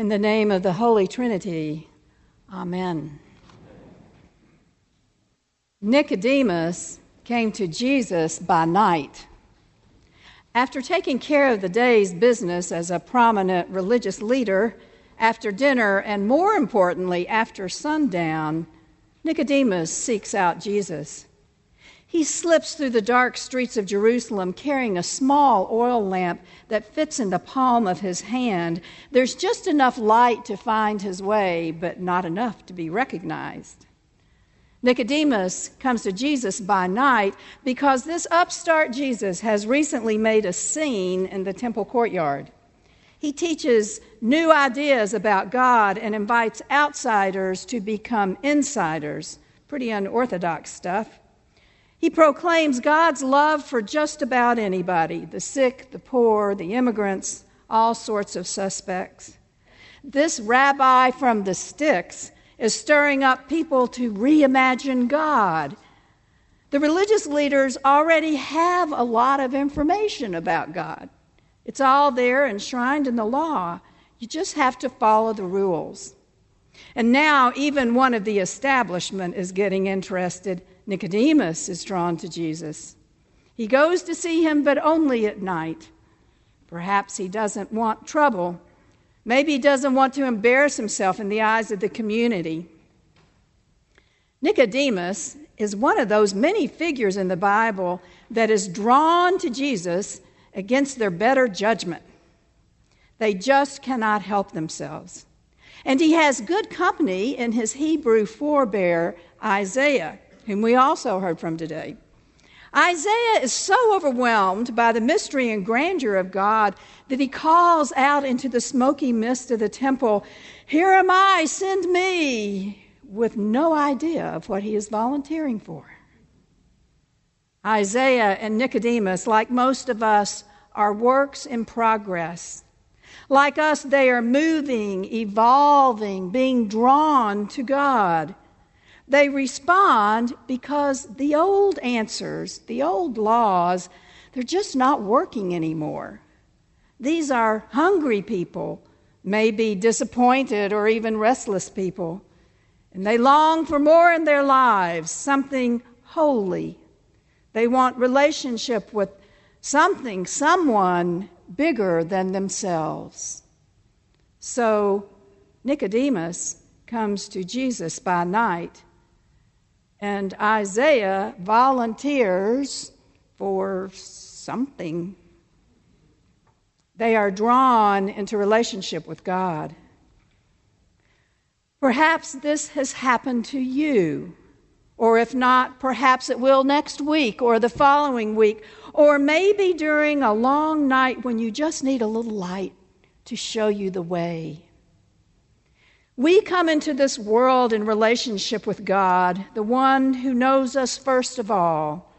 In the name of the Holy Trinity, Amen. Nicodemus came to Jesus by night. After taking care of the day's business as a prominent religious leader, after dinner, and more importantly, after sundown, Nicodemus seeks out Jesus. He slips through the dark streets of Jerusalem carrying a small oil lamp that fits in the palm of his hand. There's just enough light to find his way, but not enough to be recognized. Nicodemus comes to Jesus by night because this upstart Jesus has recently made a scene in the temple courtyard. He teaches new ideas about God and invites outsiders to become insiders. Pretty unorthodox stuff. He proclaims God's love for just about anybody the sick, the poor, the immigrants, all sorts of suspects. This rabbi from the sticks is stirring up people to reimagine God. The religious leaders already have a lot of information about God. It's all there enshrined in the law. You just have to follow the rules. And now, even one of the establishment is getting interested Nicodemus is drawn to Jesus. He goes to see him, but only at night. Perhaps he doesn't want trouble. Maybe he doesn't want to embarrass himself in the eyes of the community. Nicodemus is one of those many figures in the Bible that is drawn to Jesus against their better judgment. They just cannot help themselves. And he has good company in his Hebrew forebear, Isaiah whom we also heard from today. Isaiah is so overwhelmed by the mystery and grandeur of God that he calls out into the smoky mist of the temple, Here am I, send me, with no idea of what he is volunteering for. Isaiah and Nicodemus, like most of us, are works in progress. Like us, they are moving, evolving, being drawn to God. They respond because the old answers, the old laws, they're just not working anymore. These are hungry people, maybe disappointed or even restless people, and they long for more in their lives, something holy. They want relationship with something, someone bigger than themselves. So Nicodemus comes to Jesus by night and Isaiah volunteers for something. They are drawn into relationship with God. Perhaps this has happened to you. Or if not, perhaps it will next week or the following week, or maybe during a long night when you just need a little light to show you the way. We come into this world in relationship with God, the one who knows us first of all.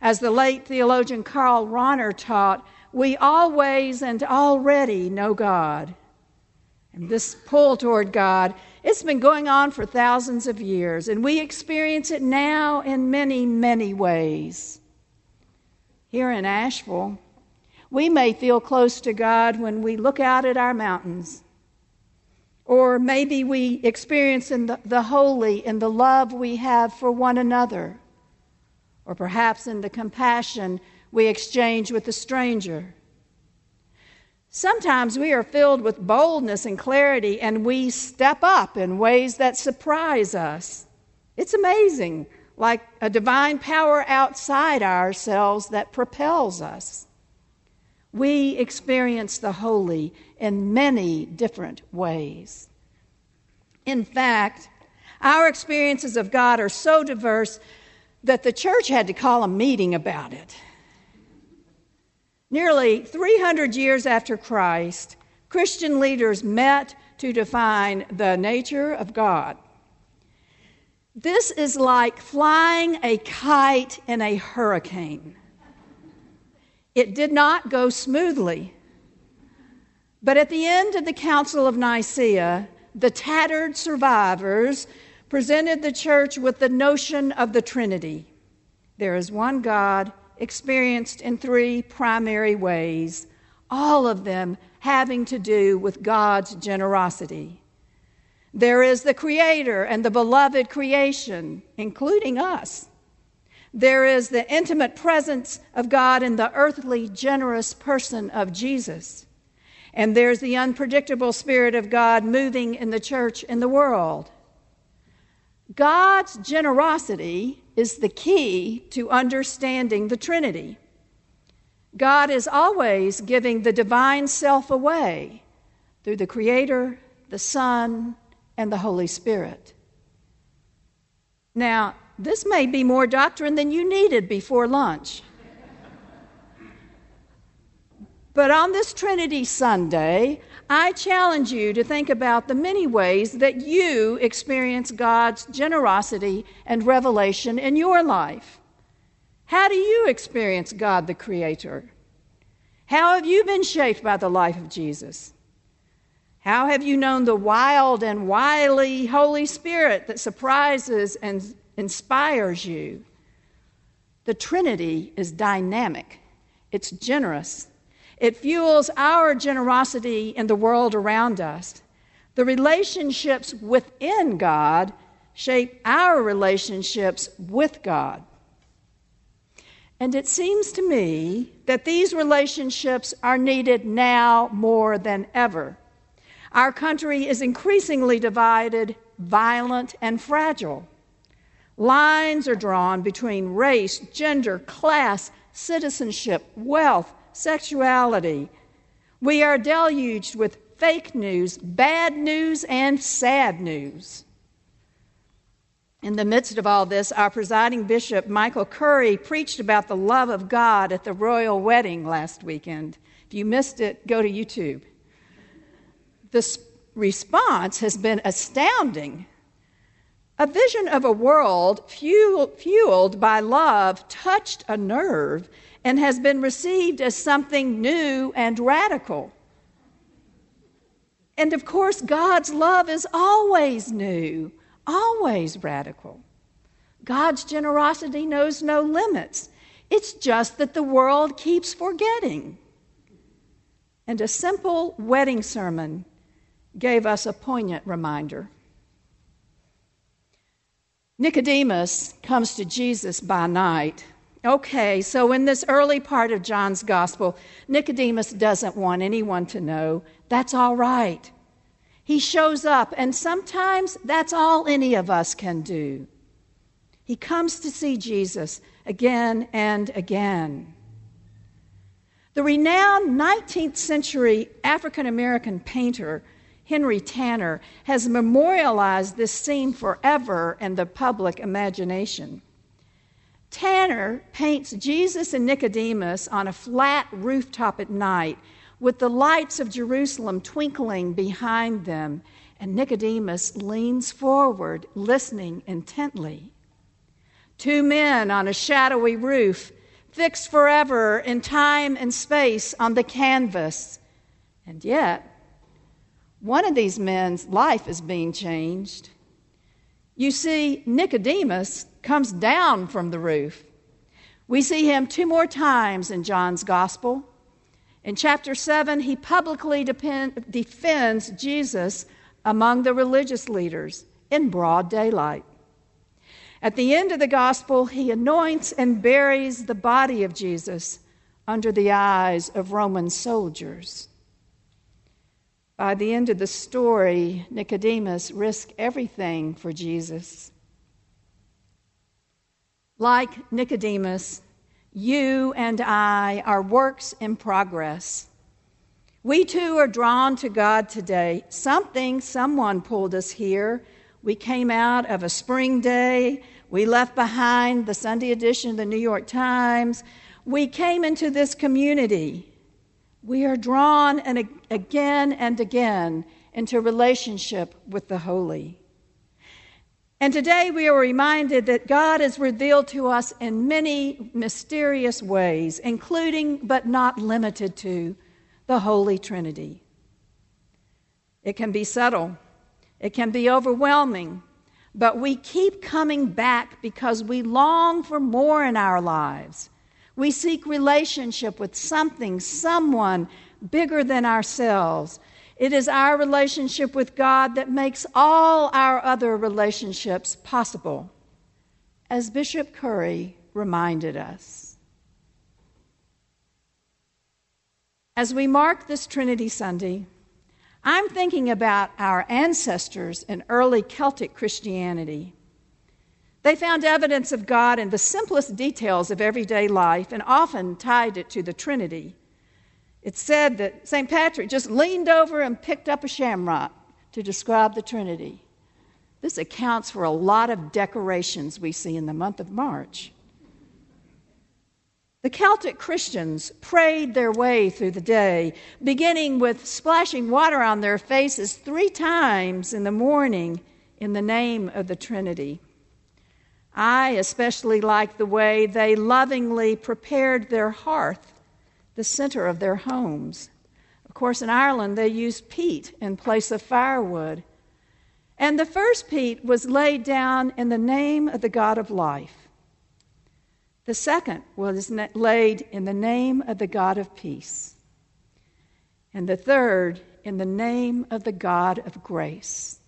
As the late theologian Karl Rahner taught, we always and already know God. And this pull toward God, it's been going on for thousands of years, and we experience it now in many, many ways. Here in Asheville, we may feel close to God when we look out at our mountains or maybe we experience in the, the holy in the love we have for one another. Or perhaps in the compassion we exchange with the stranger. Sometimes we are filled with boldness and clarity, and we step up in ways that surprise us. It's amazing, like a divine power outside ourselves that propels us. We experience the holy in many different ways. In fact, our experiences of God are so diverse that the church had to call a meeting about it. Nearly 300 years after Christ, Christian leaders met to define the nature of God. This is like flying a kite in a hurricane. It did not go smoothly. But at the end of the Council of Nicaea, the tattered survivors presented the church with the notion of the Trinity. There is one God experienced in three primary ways, all of them having to do with God's generosity. There is the Creator and the beloved creation, including us. There is the intimate presence of God in the earthly, generous person of Jesus. And there's the unpredictable Spirit of God moving in the church in the world. God's generosity is the key to understanding the Trinity. God is always giving the divine self away through the Creator, the Son, and the Holy Spirit. Now, this may be more doctrine than you needed before lunch. but on this Trinity Sunday, I challenge you to think about the many ways that you experience God's generosity and revelation in your life. How do you experience God the Creator? How have you been shaped by the life of Jesus? How have you known the wild and wily Holy Spirit that surprises and inspires you? The Trinity is dynamic, it's generous, it fuels our generosity in the world around us. The relationships within God shape our relationships with God. And it seems to me that these relationships are needed now more than ever. Our country is increasingly divided, violent, and fragile. Lines are drawn between race, gender, class, citizenship, wealth, sexuality. We are deluged with fake news, bad news, and sad news. In the midst of all this, our presiding bishop, Michael Curry, preached about the love of God at the royal wedding last weekend. If you missed it, go to YouTube. The response has been astounding. A vision of a world fueled by love touched a nerve and has been received as something new and radical. And of course, God's love is always new always radical. God's generosity knows no limits. It's just that the world keeps forgetting. And a simple wedding sermon gave us a poignant reminder. Nicodemus comes to Jesus by night. Okay, so in this early part of John's gospel, Nicodemus doesn't want anyone to know. That's all right. He shows up, and sometimes that's all any of us can do. He comes to see Jesus again and again. The renowned 19th century African American painter Henry Tanner has memorialized this scene forever in the public imagination. Tanner paints Jesus and Nicodemus on a flat rooftop at night with the lights of Jerusalem twinkling behind them, and Nicodemus leans forward, listening intently. Two men on a shadowy roof, fixed forever in time and space on the canvas. And yet, one of these men's life is being changed. You see, Nicodemus comes down from the roof. We see him two more times in John's gospel. In chapter 7, he publicly depend, defends Jesus among the religious leaders in broad daylight. At the end of the gospel, he anoints and buries the body of Jesus under the eyes of Roman soldiers. By the end of the story, Nicodemus risked everything for Jesus. Like Nicodemus, you and I are works in progress. We too are drawn to God today. Something, someone pulled us here. We came out of a spring day. We left behind the Sunday edition of the New York Times. We came into this community. We are drawn and again and again into relationship with the holy. And today we are reminded that God is revealed to us in many mysterious ways, including but not limited to the Holy Trinity. It can be subtle, it can be overwhelming, but we keep coming back because we long for more in our lives. We seek relationship with something, someone bigger than ourselves. It is our relationship with God that makes all our other relationships possible, as Bishop Curry reminded us. As we mark this Trinity Sunday, I'm thinking about our ancestors in early Celtic Christianity. They found evidence of God in the simplest details of everyday life and often tied it to the Trinity. It's said that St. Patrick just leaned over and picked up a shamrock to describe the Trinity. This accounts for a lot of decorations we see in the month of March. The Celtic Christians prayed their way through the day, beginning with splashing water on their faces three times in the morning in the name of the Trinity. I especially like the way they lovingly prepared their hearth, the center of their homes. Of course, in Ireland, they used peat in place of firewood. And the first peat was laid down in the name of the God of life. The second was laid in the name of the God of peace. And the third in the name of the God of grace.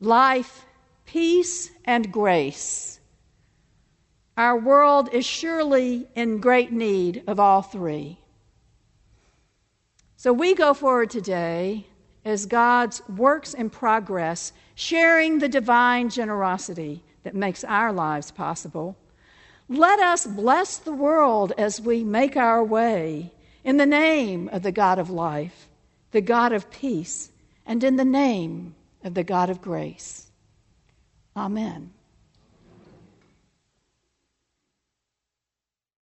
Life, peace, and grace. Our world is surely in great need of all three. So we go forward today as God's works in progress, sharing the divine generosity that makes our lives possible let us bless the world as we make our way in the name of the God of life, the God of peace, and in the name of the God of grace. Amen.